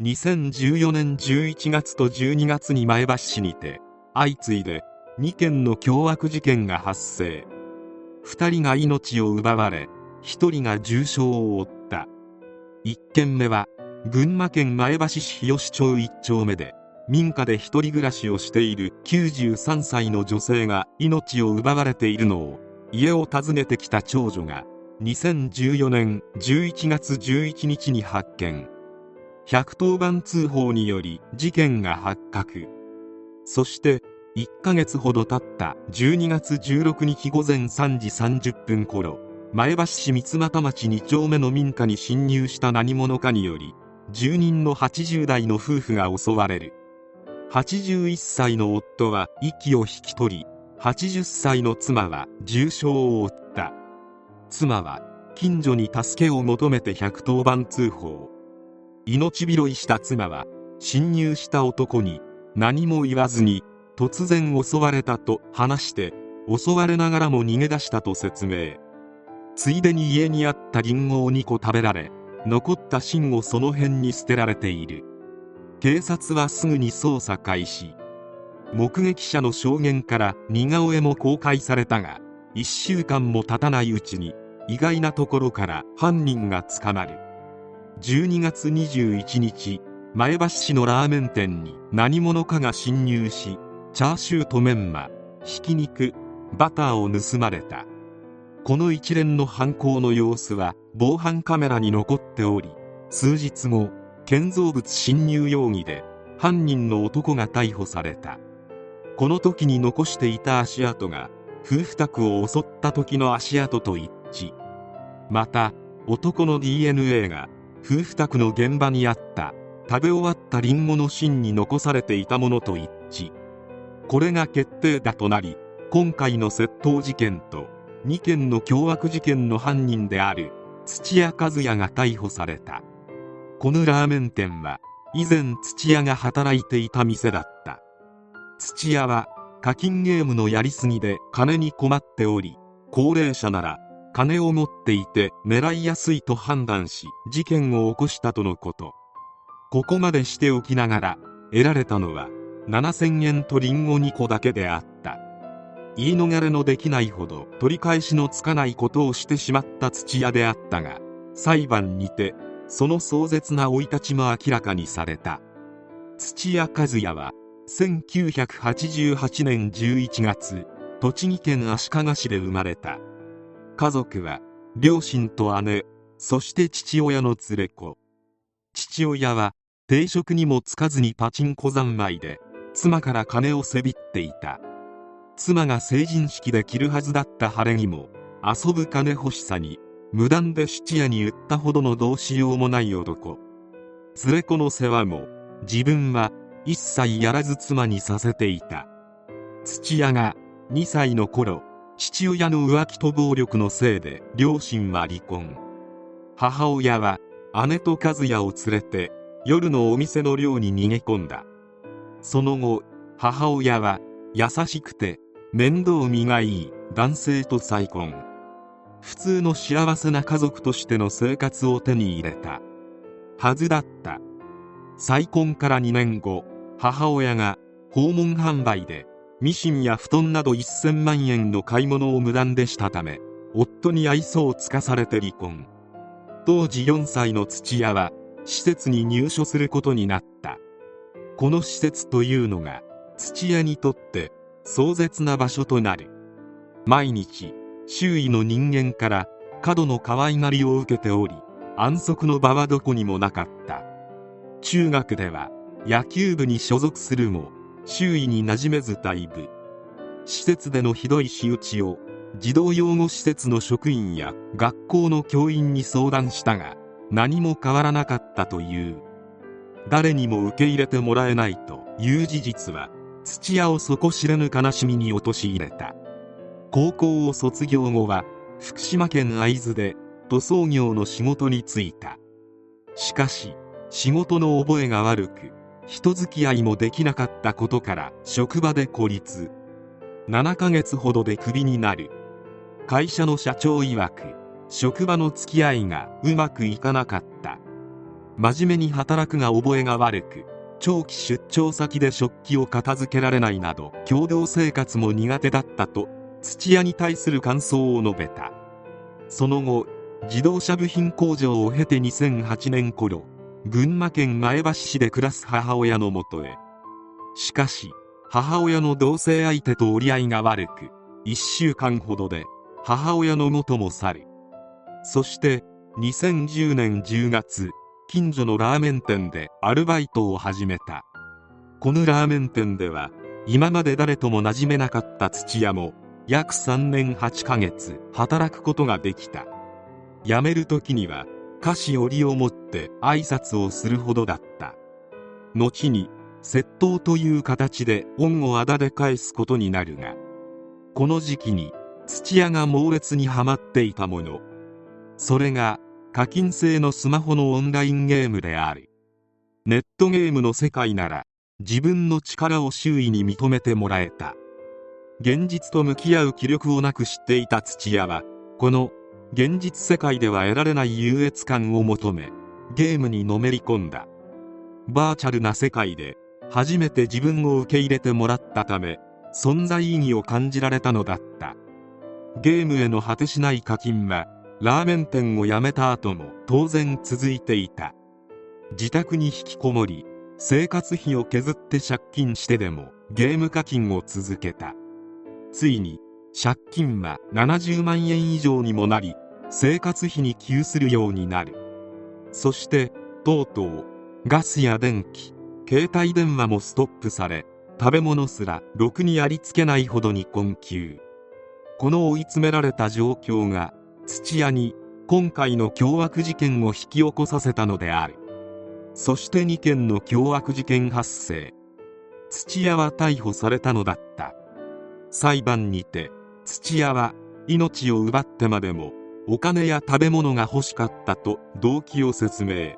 2014年11月と12月に前橋市にて相次いで2件の凶悪事件が発生。2人が命を奪われ1人が重傷を負った。1件目は群馬県前橋市日吉町1丁目で民家で一人暮らしをしている93歳の女性が命を奪われているのを家を訪ねてきた長女が2014年11月11日に発見。110番通報により事件が発覚。そして1ヶ月ほど経った12月16日午前3時30分頃前橋市三俣町2丁目の民家に侵入した何者かにより住人の80代の夫婦が襲われる。81歳の夫は息を引き取り80歳の妻は重傷を負った。妻は近所に助けを求めて110番通報。命拾いした妻は侵入した男に何も言わずに突然襲われたと話して襲われながらも逃げ出したと説明。ついでに家にあったリンゴを2個食べられ残った芯をその辺に捨てられている。警察はすぐに捜査開始。目撃者の証言から似顔絵も公開されたが1週間も経たないうちに意外なところから犯人が捕まる。12月21日前橋市のラーメン店に何者かが侵入しチャーシューとメンマひき肉バターを盗まれた。この一連の犯行の様子は防犯カメラに残っており数日後建造物侵入容疑で犯人の男が逮捕された。この時に残していた足跡が夫婦宅を襲った時の足跡と一致。また男の DNA が夫婦宅の現場にあった食べ終わったリンゴの芯に残されていたものと一致。これが決定打となり今回の窃盗事件と2件の凶悪事件の犯人である土屋和也が逮捕された。このラーメン店は以前土屋が働いていた店だった。土屋は課金ゲームのやりすぎで金に困っており高齢者なら金を持っていて狙いやすいと判断し事件を起こしたとのこと。ここまでしておきながら得られたのは7000円とリンゴ2個だけであった。言い逃れのできないほど取り返しのつかないことをしてしまった土屋であったが裁判にてその壮絶な生い立ちも明らかにされた。土屋和也は1988年11月栃木県足利市で生まれた。家族は両親と姉そして父親の連れ子。父親は定職にもつかずにパチンコ三昧で妻から金をせびっていた。妻が成人式で着るはずだった晴れ着も遊ぶ金欲しさに無断で質屋に売ったほどのどうしようもない男。連れ子の世話も自分は一切やらず妻にさせていた。土屋が2歳の頃父親の浮気と暴力のせいで両親は離婚。母親は姉と和也を連れて夜のお店の寮に逃げ込んだ。その後母親は優しくて面倒見がいい男性と再婚。普通の幸せな家族としての生活を手に入れた。はずだった。再婚から2年後母親が訪問販売でミシンや布団など1000万円の買い物を無断でしたため夫に愛想を尽かされて離婚。当時4歳の土屋は施設に入所することになった。この施設というのが土屋にとって壮絶な場所となる毎日周囲の人間から過度の可愛がりを受けており安息の場はどこにもなかった。中学では野球部に所属するも周囲に馴染めず退部施設でのひどい仕打ちを児童養護施設の職員や学校の教員に相談したが何も変わらなかったという。誰にも受け入れてもらえないという事実は土屋を底知れぬ悲しみに陥れた。高校を卒業後は福島県会津で塗装業の仕事に就いた。しかし仕事の覚えが悪く人付き合いもできなかったことから職場で孤立。7ヶ月ほどでクビになる。会社の社長曰く職場の付き合いがうまくいかなかった。真面目に働くが覚えが悪く長期出張先で食器を片付けられないなど共同生活も苦手だったと土屋に対する感想を述べた。その後自動車部品工場を経て2008年頃群馬県前橋市で暮らす母親のもとへ。しかし母親の同棲相手と折り合いが悪く1週間ほどで母親の元も去る。そして2010年10月近所のラーメン店でアルバイトを始めた。このラーメン店では今まで誰とも馴染めなかった土屋も約3年8ヶ月働くことができた。辞める時には菓子折を持って挨拶をするほどだった。後に窃盗という形で恩をあだで返すことになるがこの時期に土屋が猛烈にはまっていたもの。それが課金制のスマホのオンラインゲームである。ネットゲームの世界なら自分の力を周囲に認めてもらえた。現実と向き合う気力をなく知っていた土屋はこの現実世界では得られない優越感を求めゲームにのめり込んだ。バーチャルな世界で初めて自分を受け入れてもらったため存在意義を感じられたのだった。ゲームへの果てしない課金はラーメン店を辞めた後も当然続いていた。自宅に引きこもり生活費を削って借金してでもゲーム課金を続けた。ついに借金は70万円以上にもなり生活費に給するようになる。そしてとうとうガスや電気携帯電話もストップされ食べ物すらろくにありつけないほどに困窮。この追い詰められた状況が土屋に今回の凶悪事件を引き起こさせたのである。そして2件の凶悪事件発生。土屋は逮捕されたのだった。裁判にて土屋は命を奪ってまでもお金や食べ物が欲しかったと動機を説明。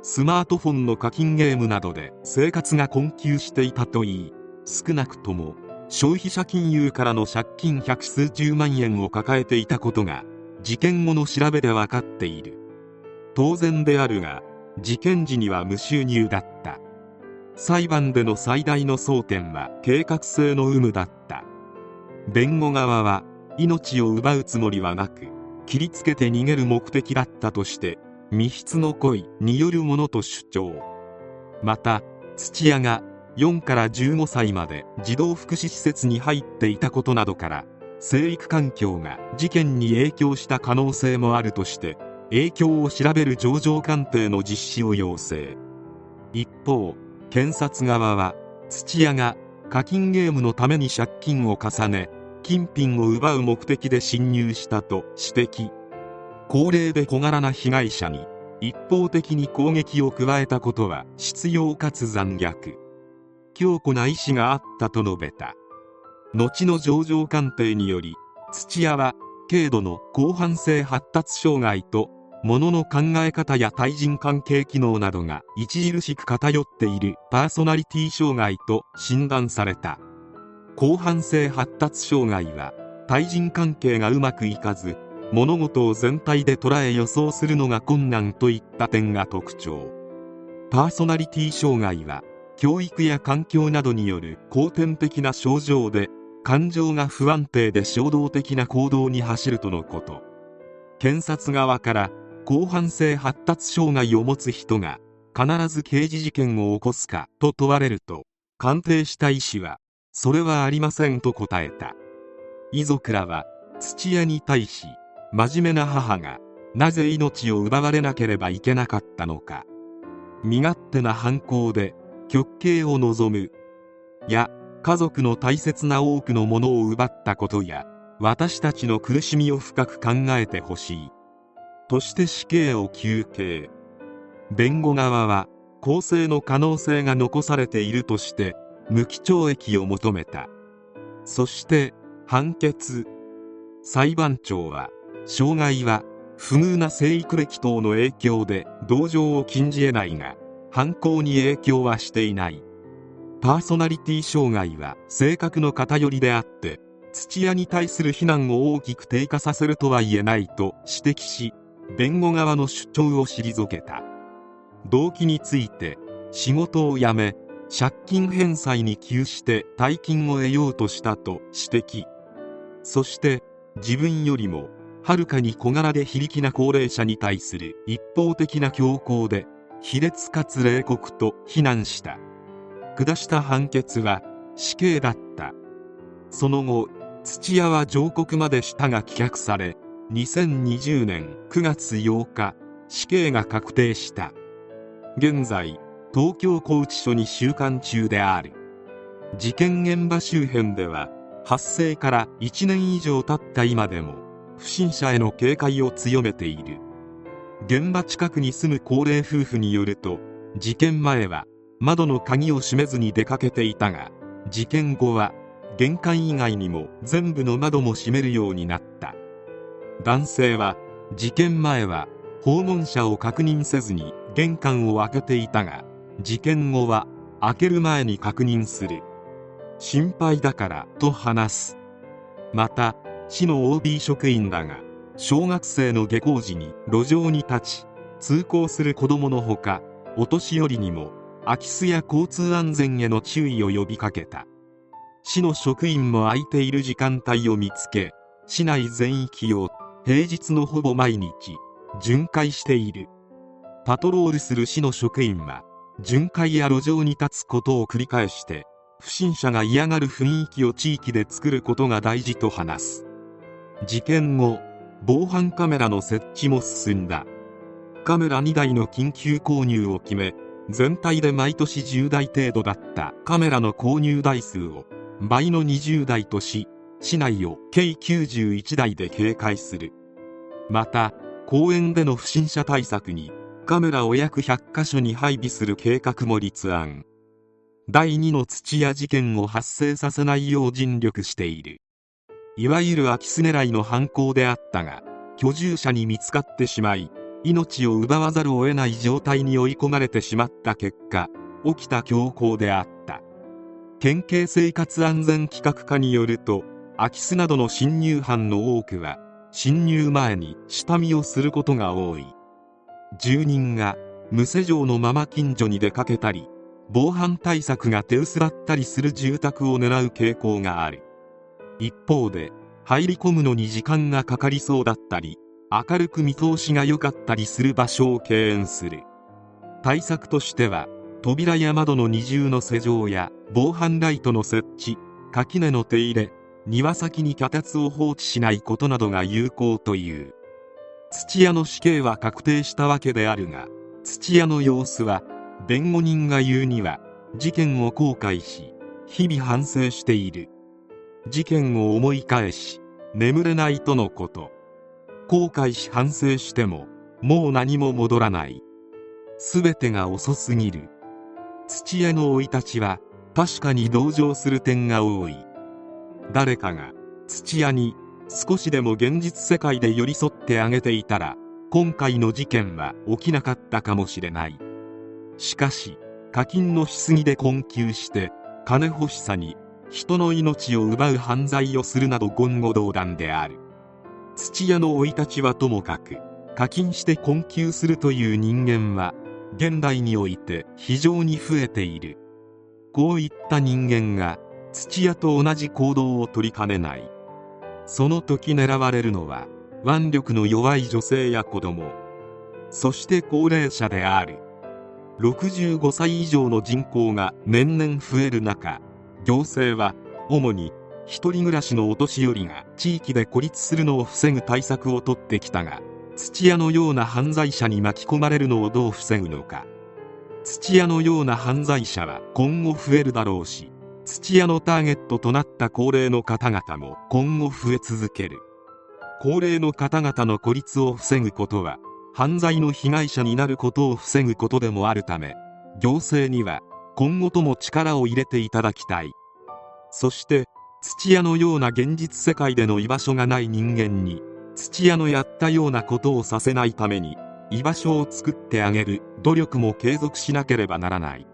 スマートフォンの課金ゲームなどで生活が困窮していたといい。少なくとも消費者金融からの借金百数十万円を抱えていたことが事件後の調べで分かっている。当然であるが事件時には無収入だった。裁判での最大の争点は計画性の有無だった。弁護側は命を奪うつもりはなく切りつけて逃げる目的だったとして密室の恋によるものと主張。また土屋が4から15歳まで児童福祉施設に入っていたことなどから生育環境が事件に影響した可能性もあるとして影響を調べる情状鑑定の実施を要請。一方検察側は土屋が課金ゲームのために借金を重ね金品を奪う目的で侵入したと指摘。高齢で小柄な被害者に一方的に攻撃を加えたことは執拗かつ残虐。強固な意志があったと述べた。後の情状鑑定により土屋は軽度の広範性発達障害と物の考え方や対人関係機能などが著しく偏っているパーソナリティ障害と診断された。広範性発達障害は対人関係がうまくいかず物事を全体で捉え予想するのが困難といった点が特徴。パーソナリティ障害は教育や環境などによる後天的な症状で感情が不安定で衝動的な行動に走るとのこと。検察側から広範性発達障害を持つ人が必ず刑事事件を起こすかと問われると鑑定した医師はそれはありませんと答えた。遺族らは土屋に対し真面目な母がなぜ命を奪われなければいけなかったのか。身勝手な犯行で極刑を望む。や家族の大切な多くのものを奪ったことや私たちの苦しみを深く考えてほしい。として死刑を求刑。弁護側は更生の可能性が残されているとして無期懲役を求めた。そして判決。裁判長は障害は不遇な生育歴等の影響で同情を禁じ得ないが犯行に影響はしていない。パーソナリティ障害は性格の偏りであって土屋に対する非難を大きく低下させるとは言えないと指摘し弁護側の主張を退けた。動機について仕事を辞め借金返済に窮して大金を得ようとしたと指摘。そして自分よりもはるかに小柄で非力な高齢者に対する一方的な強行で卑劣かつ冷酷と非難した。下した判決は死刑だった。その後土屋は上告までしたが棄却され2020年9月8日死刑が確定した。現在東京拘置所に収監中である。事件現場周辺では発生から1年以上経った今でも不審者への警戒を強めている。現場近くに住む高齢夫婦によると事件前は窓の鍵を閉めずに出かけていたが事件後は玄関以外にも全部の窓も閉めるようになった。男性は事件前は訪問者を確認せずに玄関を開けていたが事件後は開ける前に確認する。心配だからと話す。また市の OB 職員だが小学生の下校時に路上に立ち通行する子供のほかお年寄りにも空き巣や交通安全への注意を呼びかけた。市の職員も空いている時間帯を見つけ市内全域を平日のほぼ毎日巡回している。パトロールする市の職員は巡回や路上に立つことを繰り返して不審者が嫌がる雰囲気を地域で作ることが大事と話す。事件後防犯カメラの設置も進んだ。カメラ2台の緊急購入を決め全体で毎年10台程度だった。カメラの購入台数を倍の20台とし市内を計91台で警戒する。また公園での不審者対策にカメラを約100カ所に配備する計画も立案。第2の土屋事件を発生させないよう尽力している。いわゆる空き巣狙いの犯行であったが居住者に見つかってしまい命を奪わざるを得ない状態に追い込まれてしまった結果起きた凶行であった。県警生活安全企画課によると空き巣などの侵入犯の多くは侵入前に下見をすることが多い。住人が無施錠のまま近所に出かけたり防犯対策が手薄だったりする住宅を狙う傾向がある。一方で入り込むのに時間がかかりそうだったり明るく見通しが良かったりする場所を敬遠する。対策としては扉や窓の二重の施錠や防犯ライトの設置垣根の手入れ庭先に脚立を放置しないことなどが有効という。土屋の死刑は確定したわけであるが土屋の様子は弁護人が言うには事件を後悔し日々反省している。事件を思い返し眠れないとのこと。後悔し反省してももう何も戻らない。全てが遅すぎる。土屋の生い立ちは確かに同情する点が多い。誰かが土屋に少しでも現実世界で寄り添ってあげていたら今回の事件は起きなかったかもしれない。しかし課金のしすぎで困窮して金欲しさに人の命を奪う犯罪をするなど言語道断である。土屋の生い立ちはともかく課金して困窮するという人間は現代において非常に増えている。こういった人間が土屋と同じ行動を取りかねない。その時狙われるのは腕力の弱い女性や子供。そして高齢者である。65歳以上の人口が年々増える中行政は主に一人暮らしのお年寄りが地域で孤立するのを防ぐ対策をとってきたが土屋のような犯罪者に巻き込まれるのをどう防ぐのか。土屋のような犯罪者は今後増えるだろうし土屋のターゲットとなった高齢の方々も今後増え続ける。高齢の方々の孤立を防ぐことは犯罪の被害者になることを防ぐことでもあるため行政には今後とも力を入れていただきたい。そして土屋のような現実世界での居場所がない人間に土屋のやったようなことをさせないために居場所を作ってあげる努力も継続しなければならない。